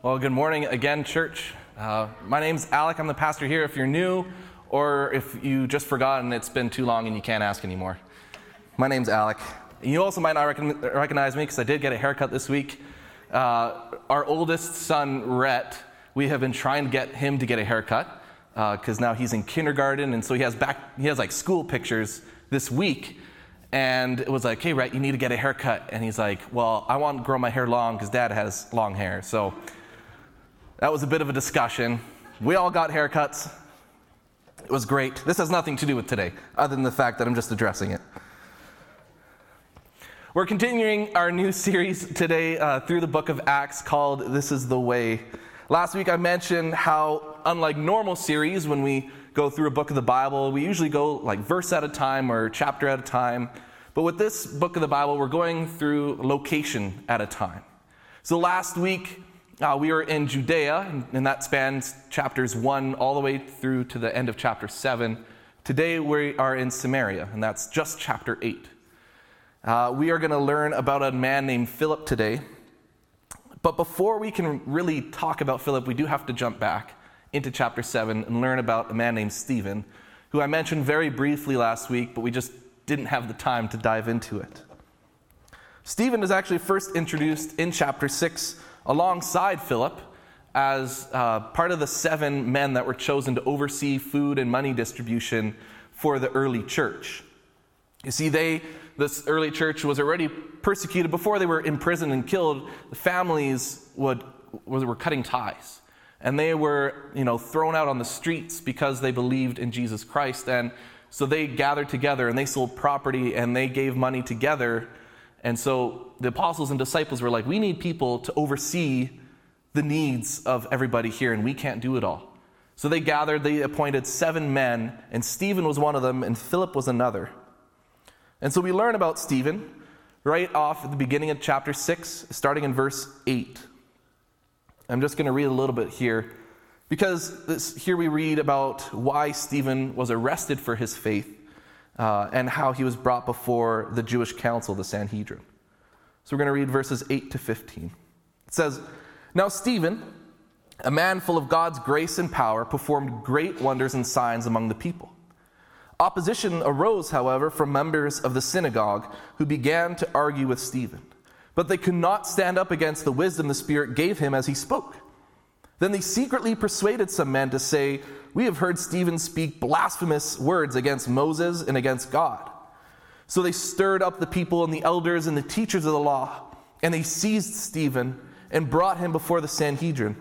Well, good morning again, church. Uh, my name's Alec. I'm the pastor here. If you're new, or if you just forgot and it's been too long and you can't ask anymore, my name's Alec. You also might not recon- recognize me because I did get a haircut this week. Uh, our oldest son, Rhett, we have been trying to get him to get a haircut because uh, now he's in kindergarten, and so he has back he has like school pictures this week and it was like, hey, Rhett, you need to get a haircut. And he's like, well, I want to grow my hair long because dad has long hair. So that was a bit of a discussion. We all got haircuts. It was great. This has nothing to do with today, other than the fact that I'm just addressing it. We're continuing our new series today uh, through the book of Acts called This is the Way. Last week I mentioned how, unlike normal series, when we go through a book of the Bible. We usually go like verse at a time or chapter at a time. But with this book of the Bible, we're going through location at a time. So last week, uh, we were in Judea, and that spans chapters 1 all the way through to the end of chapter 7. Today, we are in Samaria, and that's just chapter 8. Uh, we are going to learn about a man named Philip today. But before we can really talk about Philip, we do have to jump back into chapter 7 and learn about a man named Stephen, who I mentioned very briefly last week, but we just didn't have the time to dive into it. Stephen is actually first introduced in chapter 6 alongside Philip as uh, part of the seven men that were chosen to oversee food and money distribution for the early church. You see, they, this early church was already persecuted before they were imprisoned and killed. The families would, were cutting ties and they were, you know, thrown out on the streets because they believed in Jesus Christ. And so they gathered together and they sold property and they gave money together. And so the apostles and disciples were like, we need people to oversee the needs of everybody here, and we can't do it all. So they gathered, they appointed seven men, and Stephen was one of them, and Philip was another. And so we learn about Stephen right off at the beginning of chapter 6, starting in verse 8. I'm just going to read a little bit here because this, here we read about why Stephen was arrested for his faith uh, and how he was brought before the Jewish council, the Sanhedrin. So we're going to read verses 8 to 15. It says, Now Stephen, a man full of God's grace and power, performed great wonders and signs among the people. Opposition arose, however, from members of the synagogue who began to argue with Stephen. But they could not stand up against the wisdom the Spirit gave him as he spoke. Then they secretly persuaded some men to say, We have heard Stephen speak blasphemous words against Moses and against God. So they stirred up the people and the elders and the teachers of the law, and they seized Stephen and brought him before the Sanhedrin.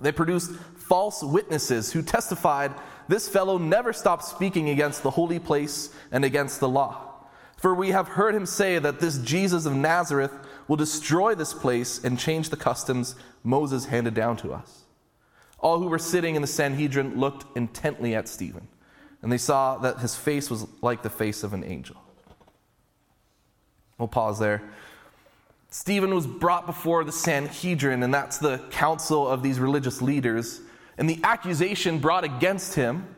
They produced false witnesses who testified, This fellow never stopped speaking against the holy place and against the law. For we have heard him say that this Jesus of Nazareth will destroy this place and change the customs Moses handed down to us. All who were sitting in the Sanhedrin looked intently at Stephen, and they saw that his face was like the face of an angel. We'll pause there. Stephen was brought before the Sanhedrin, and that's the council of these religious leaders. And the accusation brought against him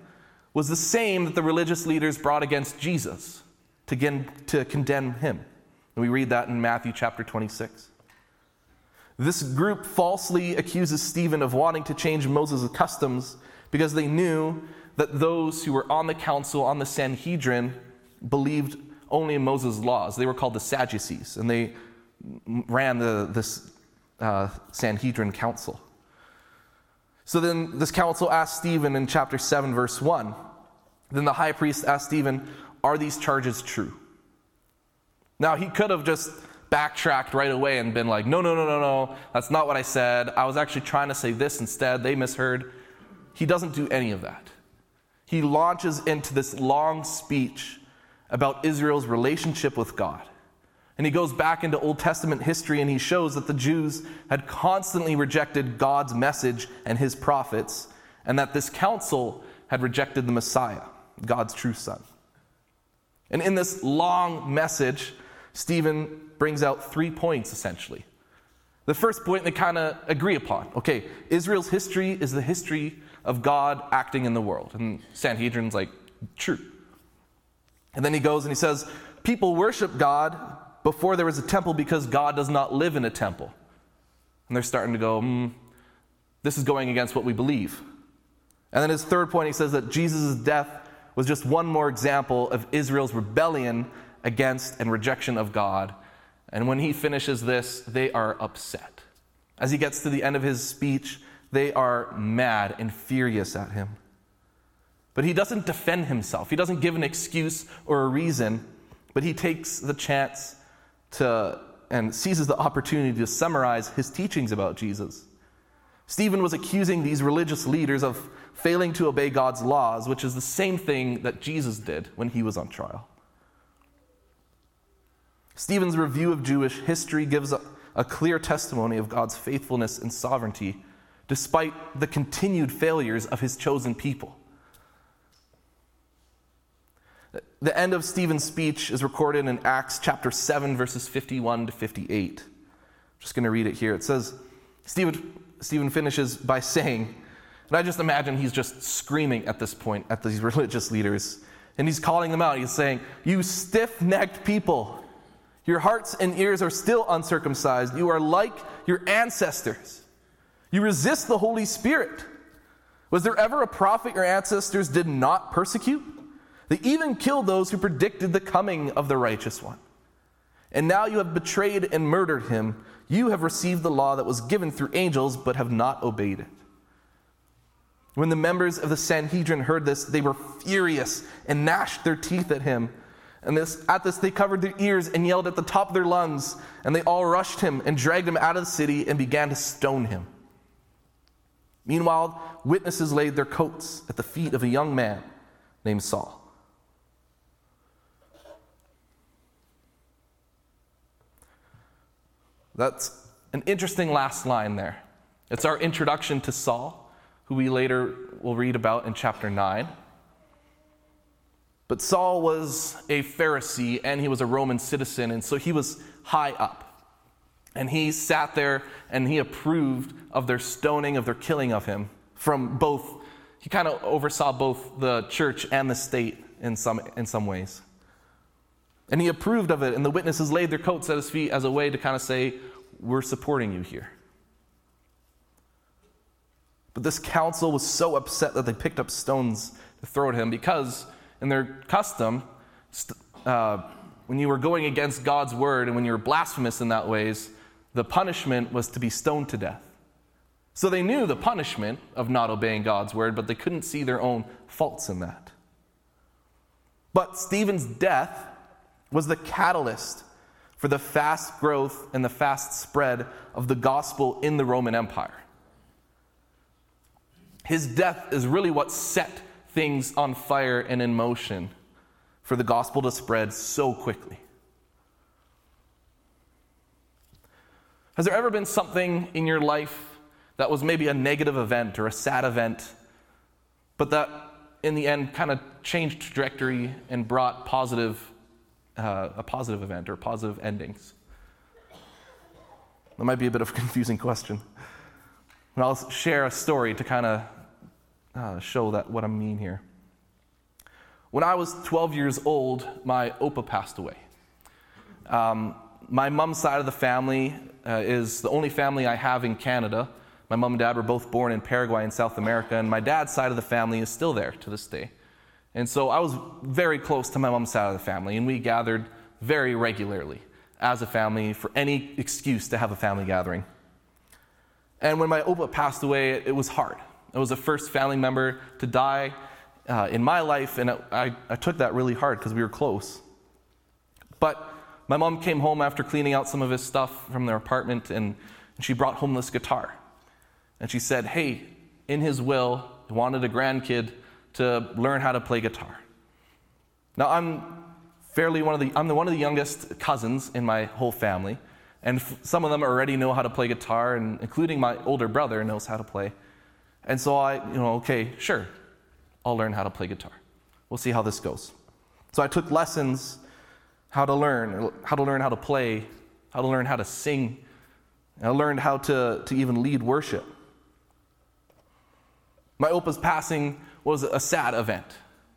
was the same that the religious leaders brought against Jesus to, to condemn him. And we read that in Matthew chapter 26. This group falsely accuses Stephen of wanting to change Moses' customs because they knew that those who were on the council, on the Sanhedrin, believed only in Moses' laws. They were called the Sadducees, and they ran the, this uh, Sanhedrin council. So then this council asked Stephen in chapter 7, verse 1. Then the high priest asked Stephen, are these charges true? Now, he could have just backtracked right away and been like, no, no, no, no, no, that's not what I said. I was actually trying to say this instead. They misheard. He doesn't do any of that. He launches into this long speech about Israel's relationship with God. And he goes back into Old Testament history and he shows that the Jews had constantly rejected God's message and his prophets, and that this council had rejected the Messiah, God's true son. And in this long message, Stephen brings out three points essentially. The first point they kind of agree upon okay, Israel's history is the history of God acting in the world. And Sanhedrin's like, true. And then he goes and he says, people worship God before there was a temple because God does not live in a temple. And they're starting to go, mm, this is going against what we believe. And then his third point, he says that Jesus' death was just one more example of Israel's rebellion against and rejection of God. And when he finishes this, they are upset. As he gets to the end of his speech, they are mad and furious at him. But he doesn't defend himself, he doesn't give an excuse or a reason, but he takes the chance to and seizes the opportunity to summarize his teachings about Jesus. Stephen was accusing these religious leaders of failing to obey God's laws, which is the same thing that Jesus did when he was on trial. Stephen's review of Jewish history gives a, a clear testimony of God's faithfulness and sovereignty, despite the continued failures of his chosen people. The end of Stephen's speech is recorded in Acts chapter 7, verses 51 to 58. I'm just going to read it here. It says, Stephen, Stephen finishes by saying, and I just imagine he's just screaming at this point at these religious leaders. And he's calling them out. He's saying, You stiff necked people, your hearts and ears are still uncircumcised. You are like your ancestors. You resist the Holy Spirit. Was there ever a prophet your ancestors did not persecute? They even killed those who predicted the coming of the righteous one. And now you have betrayed and murdered him. You have received the law that was given through angels, but have not obeyed it. When the members of the Sanhedrin heard this, they were furious and gnashed their teeth at him. And this, at this, they covered their ears and yelled at the top of their lungs. And they all rushed him and dragged him out of the city and began to stone him. Meanwhile, witnesses laid their coats at the feet of a young man named Saul. That's an interesting last line there. It's our introduction to Saul, who we later will read about in chapter 9. But Saul was a Pharisee and he was a Roman citizen, and so he was high up. And he sat there and he approved of their stoning, of their killing of him from both, he kind of oversaw both the church and the state in some, in some ways. And he approved of it, and the witnesses laid their coats at his feet as a way to kind of say, We're supporting you here. But this council was so upset that they picked up stones to throw at him because, in their custom, uh, when you were going against God's word and when you were blasphemous in that ways, the punishment was to be stoned to death. So they knew the punishment of not obeying God's word, but they couldn't see their own faults in that. But Stephen's death was the catalyst for the fast growth and the fast spread of the gospel in the Roman Empire. His death is really what set things on fire and in motion for the gospel to spread so quickly. Has there ever been something in your life that was maybe a negative event or a sad event, but that in the end kind of changed trajectory and brought positive uh, a positive event or positive endings? That might be a bit of a confusing question. And I'll share a story to kind of uh, show that what I mean here. When I was 12 years old, my opa passed away. Um, my mom's side of the family uh, is the only family I have in Canada. My mom and dad were both born in Paraguay in South America, and my dad's side of the family is still there to this day. And so I was very close to my mom's side of the family, and we gathered very regularly as a family for any excuse to have a family gathering. And when my opa passed away, it, was hard. It was the first family member to die uh, in my life, and I, I took that really hard because we were close. But my mom came home after cleaning out some of his stuff from their apartment, and, and she brought home this guitar. And she said, Hey, in his will, he wanted a grandkid to learn how to play guitar. Now, I'm fairly one of the, I'm the, one of the youngest cousins in my whole family, and f- some of them already know how to play guitar, and including my older brother knows how to play. And so I, you know, okay, sure, I'll learn how to play guitar. We'll see how this goes. So I took lessons how to learn, how to learn how to play, how to learn how to sing. I learned how to, to even lead worship. My opa's passing was a sad event,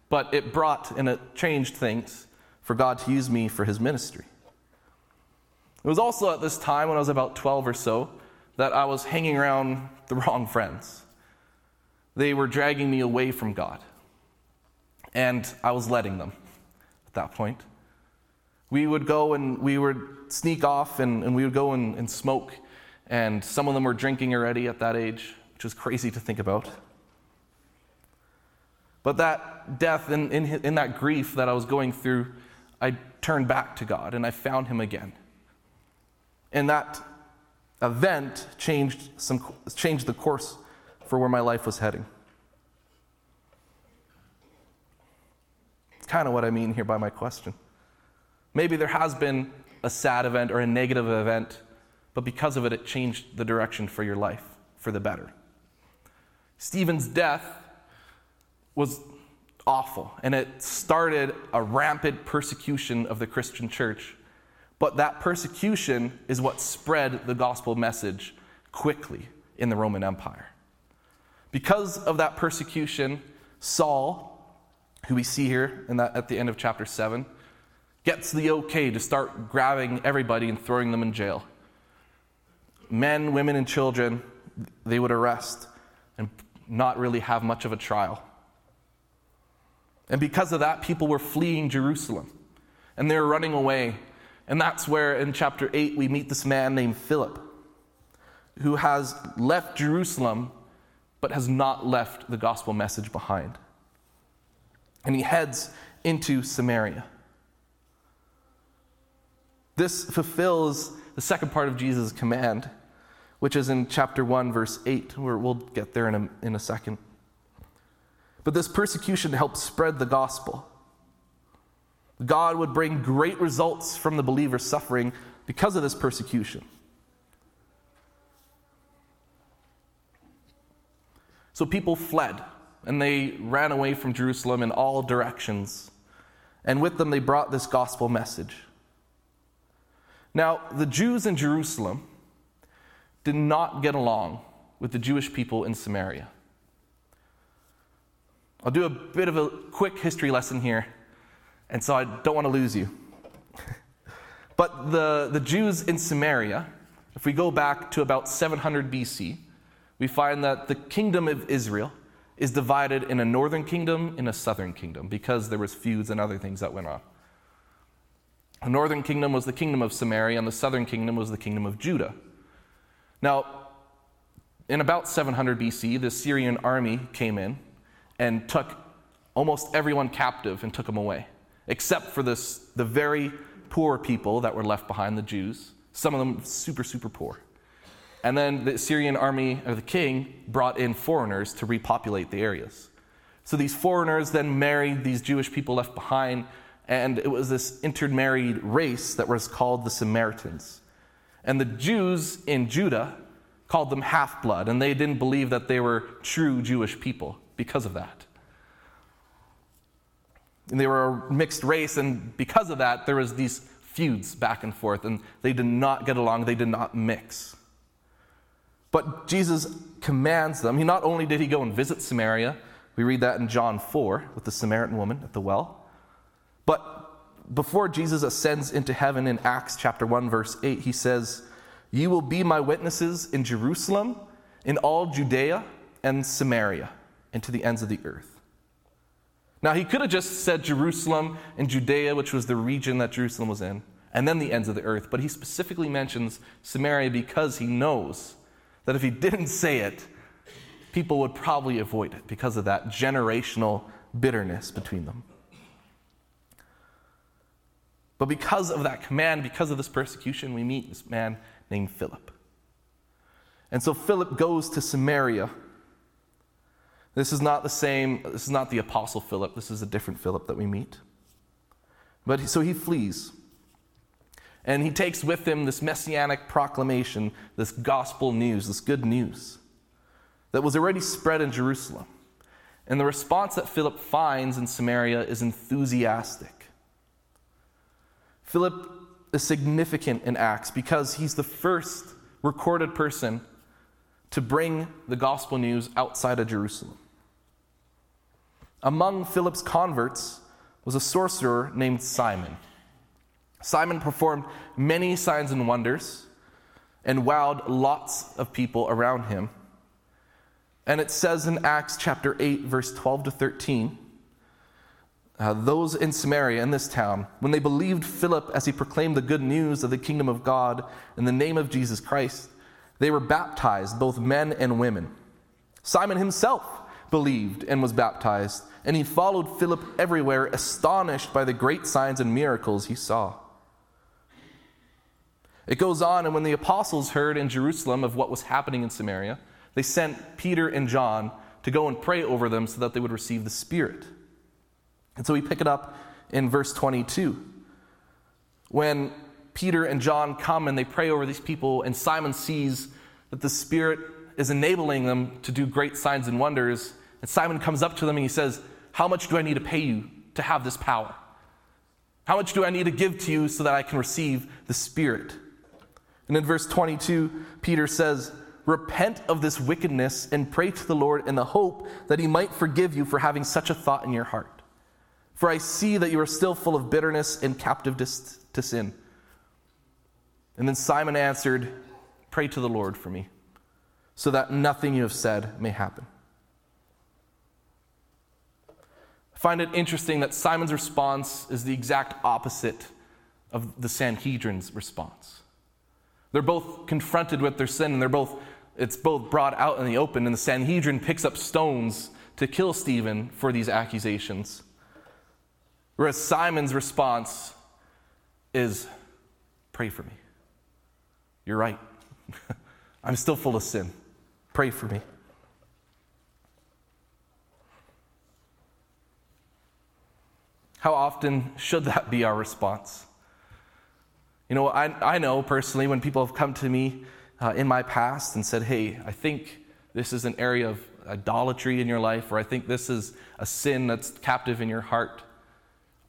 but it brought and it changed things for God to use me for his ministry. It was also at this time when I was about 12 or so that I was hanging around the wrong friends. They were dragging me away from God. And I was letting them at that point. We would go and we would sneak off and, and we would go and, and smoke. And some of them were drinking already at that age, which is crazy to think about. But that death, in, in, in that grief that I was going through, I turned back to God and I found Him again. And that event changed, some, changed the course for where my life was heading. It's kind of what I mean here by my question. Maybe there has been a sad event or a negative event, but because of it, it changed the direction for your life for the better. Stephen's death was awful, and it started a rampant persecution of the Christian church. But that persecution is what spread the gospel message quickly in the Roman Empire. Because of that persecution, Saul, who we see here in that, at the end of chapter 7, gets the okay to start grabbing everybody and throwing them in jail. Men, women, and children, they would arrest and not really have much of a trial. And because of that, people were fleeing Jerusalem and they were running away. And that's where in chapter 8 we meet this man named Philip who has left Jerusalem but has not left the gospel message behind. And he heads into Samaria. This fulfills the second part of Jesus' command, which is in chapter 1, verse 8, where we'll get there in a, in a second. But this persecution helped spread the gospel. God would bring great results from the believer's suffering because of this persecution. So people fled and they ran away from Jerusalem in all directions. And with them, they brought this gospel message. Now, the Jews in Jerusalem did not get along with the Jewish people in Samaria. I'll do a bit of a quick history lesson here, and so I don't want to lose you. but the, the Jews in Samaria, if we go back to about 700 BC, we find that the kingdom of Israel is divided in a northern kingdom and a southern kingdom because there was feuds and other things that went on. The northern kingdom was the kingdom of Samaria, and the southern kingdom was the kingdom of Judah. Now, in about 700 BC, the Syrian army came in and took almost everyone captive and took them away, except for this, the very poor people that were left behind, the Jews. Some of them super, super poor. And then the Syrian army, or the king, brought in foreigners to repopulate the areas. So these foreigners then married these Jewish people left behind, and it was this intermarried race that was called the Samaritans. And the Jews in Judah called them half blood, and they didn't believe that they were true Jewish people because of that. And they were a mixed race, and because of that, there was these feuds back and forth, and they did not get along, they did not mix. But Jesus commands them. He not only did he go and visit Samaria, we read that in John 4 with the Samaritan woman at the well, but before Jesus ascends into heaven in Acts chapter 1 verse 8, he says, "You will be my witnesses in Jerusalem, in all Judea and Samaria." and to the ends of the earth. Now, he could have just said Jerusalem and Judea, which was the region that Jerusalem was in, and then the ends of the earth, but he specifically mentions Samaria because he knows that if he didn't say it, people would probably avoid it because of that generational bitterness between them. But because of that command, because of this persecution, we meet this man named Philip. And so Philip goes to Samaria this is not the same, this is not the Apostle Philip, this is a different Philip that we meet. But so he flees. And he takes with him this messianic proclamation, this gospel news, this good news that was already spread in Jerusalem. And the response that Philip finds in Samaria is enthusiastic. Philip is significant in Acts because he's the first recorded person to bring the gospel news outside of Jerusalem. Among Philip's converts was a sorcerer named Simon. Simon performed many signs and wonders, and wowed lots of people around him. And it says in Acts chapter 8, verse 12 to 13 uh, those in Samaria, in this town, when they believed Philip as he proclaimed the good news of the kingdom of God in the name of Jesus Christ, they were baptized, both men and women. Simon himself believed and was baptized, and he followed Philip everywhere, astonished by the great signs and miracles he saw. It goes on, and when the apostles heard in Jerusalem of what was happening in Samaria, they sent Peter and John to go and pray over them so that they would receive the Spirit. And so we pick it up in verse 22. When Peter and John come and they pray over these people, and Simon sees that the Spirit is enabling them to do great signs and wonders. And Simon comes up to them and he says, How much do I need to pay you to have this power? How much do I need to give to you so that I can receive the Spirit? And in verse 22, Peter says, Repent of this wickedness and pray to the Lord in the hope that he might forgive you for having such a thought in your heart. For I see that you are still full of bitterness and captive to sin. And then Simon answered, Pray to the Lord for me, so that nothing you have said may happen. I find it interesting that Simon's response is the exact opposite of the Sanhedrin's response. They're both confronted with their sin, and they're both, it's both brought out in the open, and the Sanhedrin picks up stones to kill Stephen for these accusations. Whereas Simon's response is, Pray for me. You're right. I'm still full of sin. Pray for me. How often should that be our response? You know, I, I know personally when people have come to me uh, in my past and said, Hey, I think this is an area of idolatry in your life, or I think this is a sin that's captive in your heart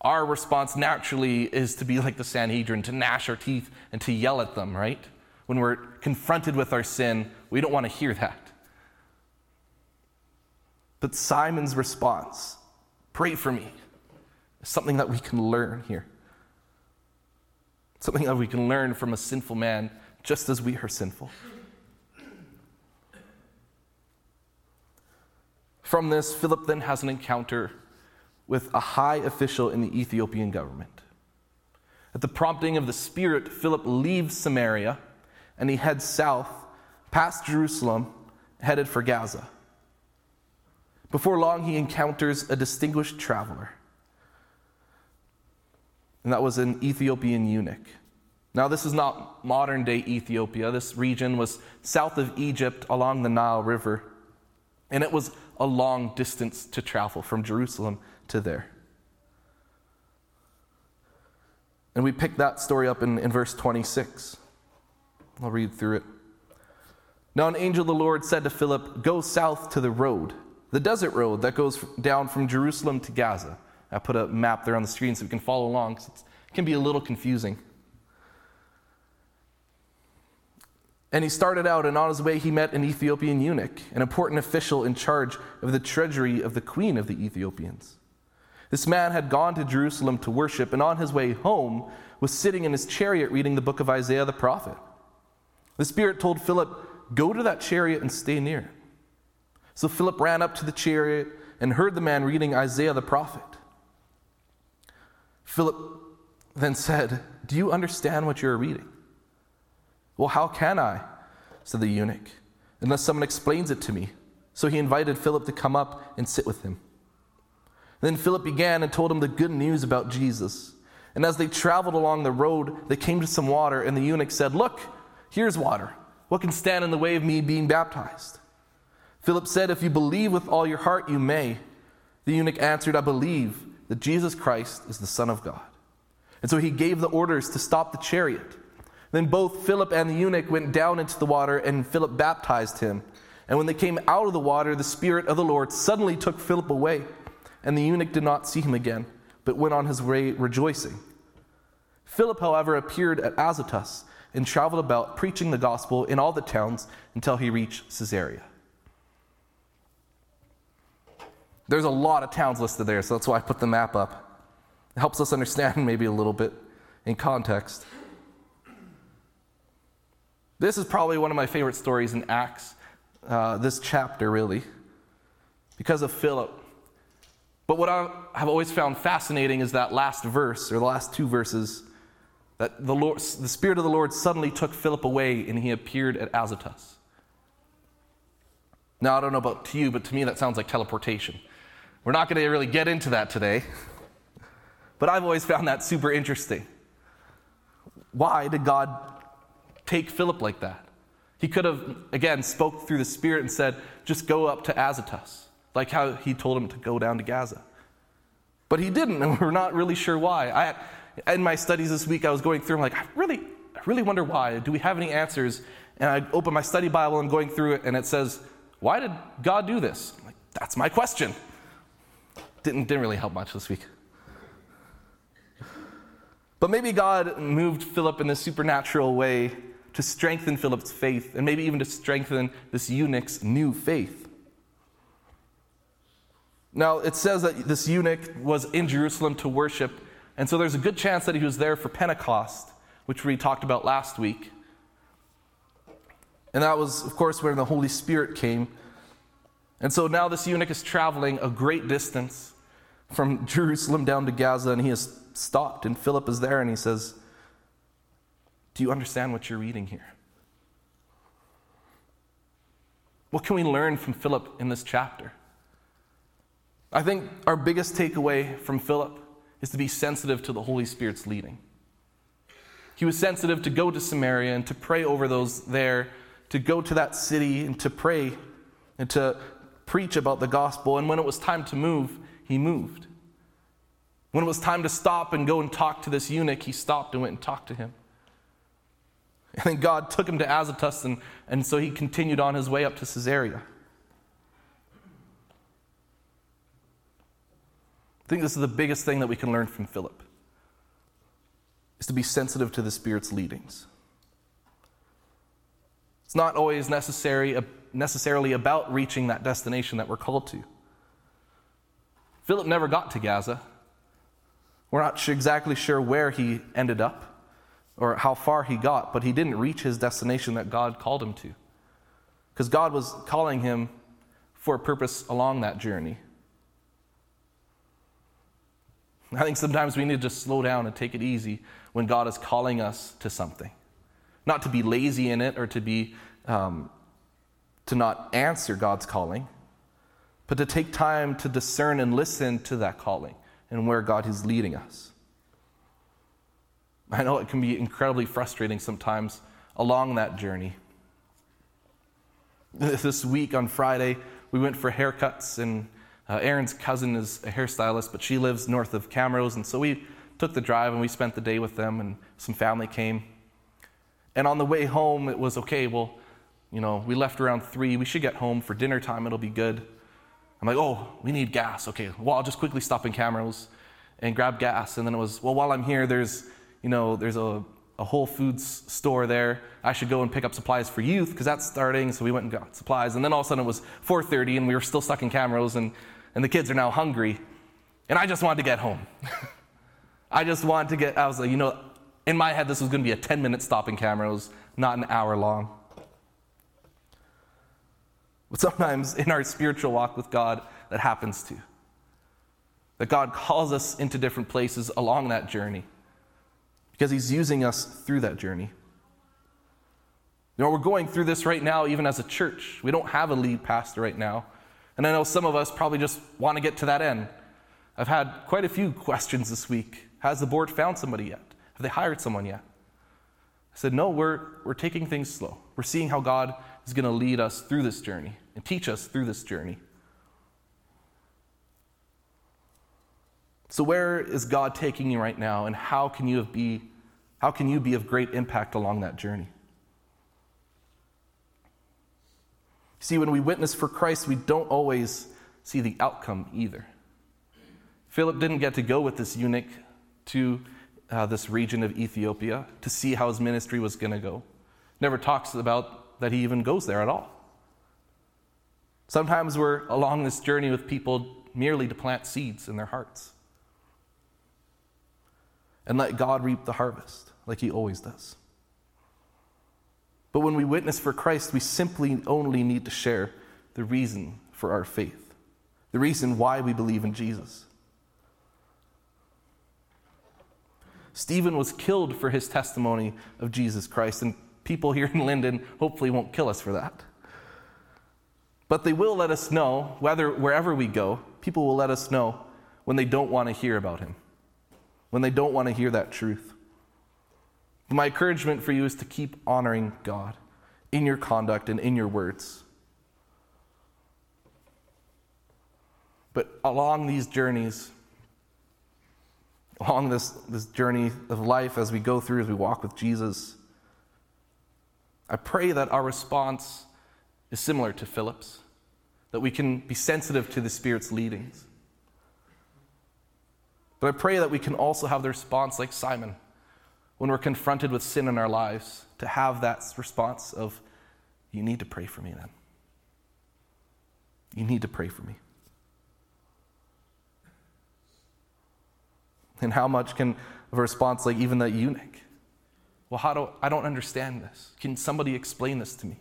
our response naturally is to be like the Sanhedrin, to gnash our teeth and to yell at them, right? When we're confronted with our sin, we don't want to hear that. But Simon's response, pray for me, is something that we can learn here. Something that we can learn from a sinful man just as we are sinful. From this, Philip then has an encounter with a high official in the Ethiopian government. At the prompting of the Spirit, Philip leaves Samaria and he heads south past Jerusalem, headed for Gaza. Before long, he encounters a distinguished traveler, and that was an Ethiopian eunuch. Now, this is not modern day Ethiopia. This region was south of Egypt along the Nile River, and it was a long distance to travel from Jerusalem to there. And we pick that story up in, in verse 26. I'll read through it. Now, an angel of the Lord said to Philip, Go south to the road, the desert road that goes down from Jerusalem to Gaza. I put a map there on the screen so we can follow along because it can be a little confusing. And he started out, and on his way, he met an Ethiopian eunuch, an important official in charge of the treasury of the queen of the Ethiopians. This man had gone to Jerusalem to worship, and on his way home was sitting in his chariot reading the book of Isaiah the prophet. The Spirit told Philip, Go to that chariot and stay near. So Philip ran up to the chariot and heard the man reading Isaiah the prophet. Philip then said, Do you understand what you are reading? Well, how can I? said the eunuch, unless someone explains it to me. So he invited Philip to come up and sit with him. Then Philip began and told him the good news about Jesus. And as they traveled along the road, they came to some water, and the eunuch said, Look, here's water. What can stand in the way of me being baptized? Philip said, If you believe with all your heart, you may. The eunuch answered, I believe that Jesus Christ is the Son of God. And so he gave the orders to stop the chariot. Then both Philip and the eunuch went down into the water, and Philip baptized him. And when they came out of the water, the Spirit of the Lord suddenly took Philip away and the eunuch did not see him again, but went on his way rejoicing. Philip, however, appeared at Azotus and traveled about preaching the gospel in all the towns until he reached Caesarea. There's a lot of towns listed there, so that's why I put the map up. It helps us understand maybe a little bit in context. This is probably one of my favorite stories in Acts, uh, this chapter, really, because of Philip. But what I have always found fascinating is that last verse, or the last two verses, that the, Lord, the Spirit of the Lord suddenly took Philip away and he appeared at Azotus. Now, I don't know about to you, but to me that sounds like teleportation. We're not going to really get into that today, but I've always found that super interesting. Why did God take Philip like that? He could have, again, spoke through the Spirit and said, just go up to Azotus, like how he told him to go down to Gaza. But he didn't, and we're not really sure why. I, in my studies this week, I was going through, I'm like, I really, I really wonder why. Do we have any answers? And I open my study Bible and going through it, and it says, Why did God do this? I'm like, that's my question. Didn't, didn't really help much this week. But maybe God moved Philip in this supernatural way to strengthen Philip's faith and maybe even to strengthen this eunuch's new faith. Now, it says that this eunuch was in Jerusalem to worship, and so there's a good chance that he was there for Pentecost, which we talked about last week. And that was, of course, when the Holy Spirit came. And so now this eunuch is traveling a great distance from Jerusalem down to Gaza, and he has stopped, and Philip is there, and he says, Do you understand what you're reading here? What can we learn from Philip in this chapter? I think our biggest takeaway from Philip is to be sensitive to the Holy Spirit's leading. He was sensitive to go to Samaria and to pray over those there, to go to that city and to pray and to preach about the gospel. And when it was time to move, he moved. When it was time to stop and go and talk to this eunuch, he stopped and went and talked to him. And then God took him to Azotus, and, and so he continued on his way up to Caesarea. I think this is the biggest thing that we can learn from Philip is to be sensitive to the Spirit's leadings. It's not always necessary, necessarily about reaching that destination that we're called to. Philip never got to Gaza. We're not exactly sure where he ended up or how far he got, but he didn't reach his destination that God called him to. Because God was calling him for a purpose along that journey. I think sometimes we need to slow down and take it easy when God is calling us to something. Not to be lazy in it or to be um, to not answer God's calling, but to take time to discern and listen to that calling and where God is leading us. I know it can be incredibly frustrating sometimes along that journey. This week on Friday, we went for haircuts, and uh, Aaron's cousin is a hairstylist, but she lives north of Camrose, and so we took the drive and we spent the day with them, and some family came. And on the way home, it was okay, well, you know, we left around three. We should get home for dinner time, it'll be good. I'm like, oh, we need gas. Okay, well, I'll just quickly stop in Camrose and grab gas. And then it was, well, while I'm here, there's, you know, there's a, a Whole Foods store there. I should go and pick up supplies for youth because that's starting. So we went and got supplies. And then all of a sudden it was 4:30 and we were still stuck in Camrose and, and the kids are now hungry. And I just wanted to get home. I just wanted to get, I was like, you know, in my head, this was going to be a 10 minute stop in Camrose, not an hour long. But sometimes in our spiritual walk with God, that happens too. That God calls us into different places along that journey because He's using us through that journey. You know, we're going through this right now, even as a church. We don't have a lead pastor right now. And I know some of us probably just want to get to that end. I've had quite a few questions this week. Has the board found somebody yet? Have they hired someone yet? I said, No, we're, we're taking things slow. We're seeing how God is going to lead us through this journey and teach us through this journey. So where is God taking you right now and how can you be how can you be of great impact along that journey? See, when we witness for Christ, we don't always see the outcome either. Philip didn't get to go with this eunuch to uh, this region of Ethiopia to see how his ministry was going to go. Never talks about that he even goes there at all. Sometimes we're along this journey with people merely to plant seeds in their hearts and let God reap the harvest like He always does. But when we witness for Christ, we simply only need to share the reason for our faith, the reason why we believe in Jesus. Stephen was killed for his testimony of Jesus Christ, and people here in Linden hopefully won't kill us for that. But they will let us know, whether wherever we go, people will let us know when they don't want to hear about him, when they don't want to hear that truth. My encouragement for you is to keep honoring God in your conduct and in your words. But along these journeys, along this, this journey of life as we go through, as we walk with Jesus, I pray that our response is similar to Philip's, that we can be sensitive to the Spirit's leadings. But I pray that we can also have the response like Simon when we're confronted with sin in our lives, to have that response of, You need to pray for me then. You need to pray for me. And how much can of a response like even that eunuch? Well, how do I don't understand this? Can somebody explain this to me?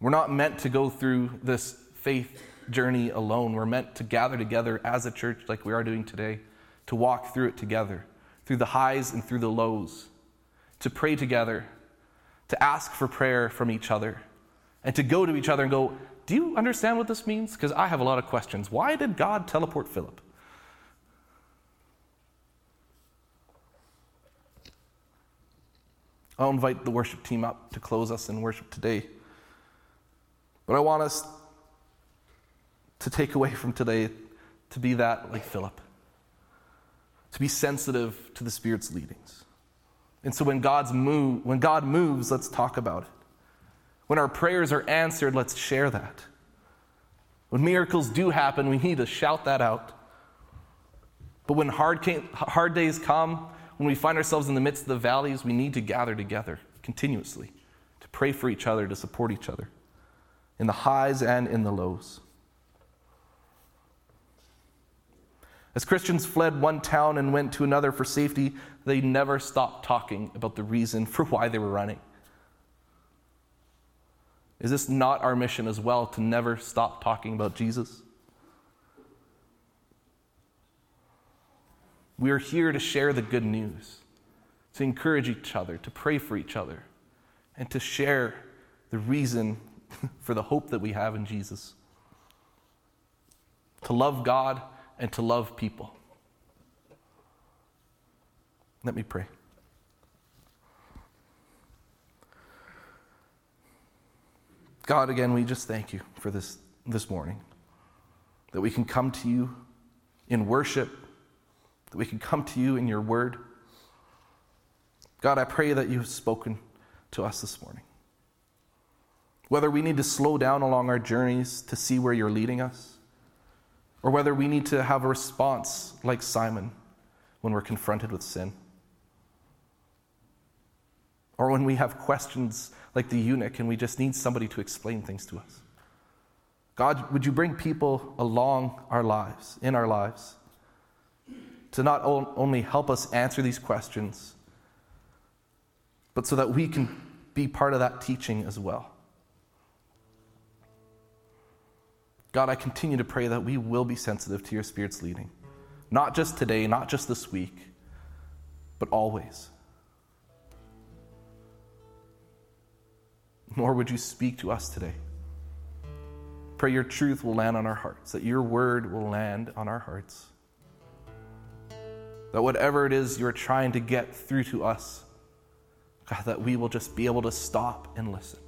We're not meant to go through this faith journey alone. We're meant to gather together as a church like we are doing today, to walk through it together, through the highs and through the lows, to pray together, to ask for prayer from each other, and to go to each other and go, Do you understand what this means? Because I have a lot of questions. Why did God teleport Philip? I'll invite the worship team up to close us in worship today. But I want us to take away from today to be that like Philip, to be sensitive to the Spirit's leadings. And so when God's move, when God moves, let's talk about it. When our prayers are answered, let's share that. When miracles do happen, we need to shout that out. But when hard, came, hard days come, when we find ourselves in the midst of the valleys, we need to gather together continuously to pray for each other, to support each other in the highs and in the lows. As Christians fled one town and went to another for safety, they never stopped talking about the reason for why they were running. Is this not our mission as well to never stop talking about Jesus? We are here to share the good news, to encourage each other, to pray for each other, and to share the reason for the hope that we have in Jesus. To love God and to love people. Let me pray. God, again, we just thank you for this this morning. That we can come to you in worship that we can come to you in your word. God, I pray that you have spoken to us this morning. Whether we need to slow down along our journeys to see where you're leading us, or whether we need to have a response like Simon when we're confronted with sin, or when we have questions like the eunuch and we just need somebody to explain things to us. God, would you bring people along our lives, in our lives, to not only help us answer these questions, but so that we can be part of that teaching as well. God, I continue to pray that we will be sensitive to your Spirit's leading, not just today, not just this week, but always. Nor would you speak to us today. Pray your truth will land on our hearts, that your word will land on our hearts. That whatever it is you're trying to get through to us, God, that we will just be able to stop and listen.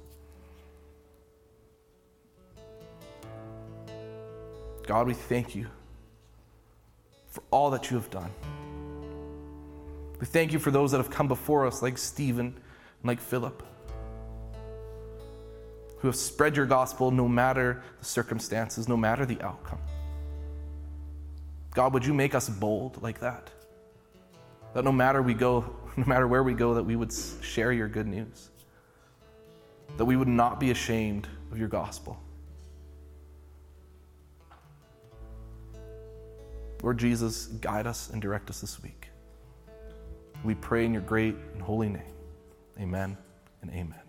God, we thank you for all that you have done. We thank you for those that have come before us, like Stephen and like Philip, who have spread your gospel no matter the circumstances, no matter the outcome. God, would you make us bold like that? That no matter we go, no matter where we go, that we would share your good news. That we would not be ashamed of your gospel. Lord Jesus, guide us and direct us this week. We pray in your great and holy name. Amen and amen.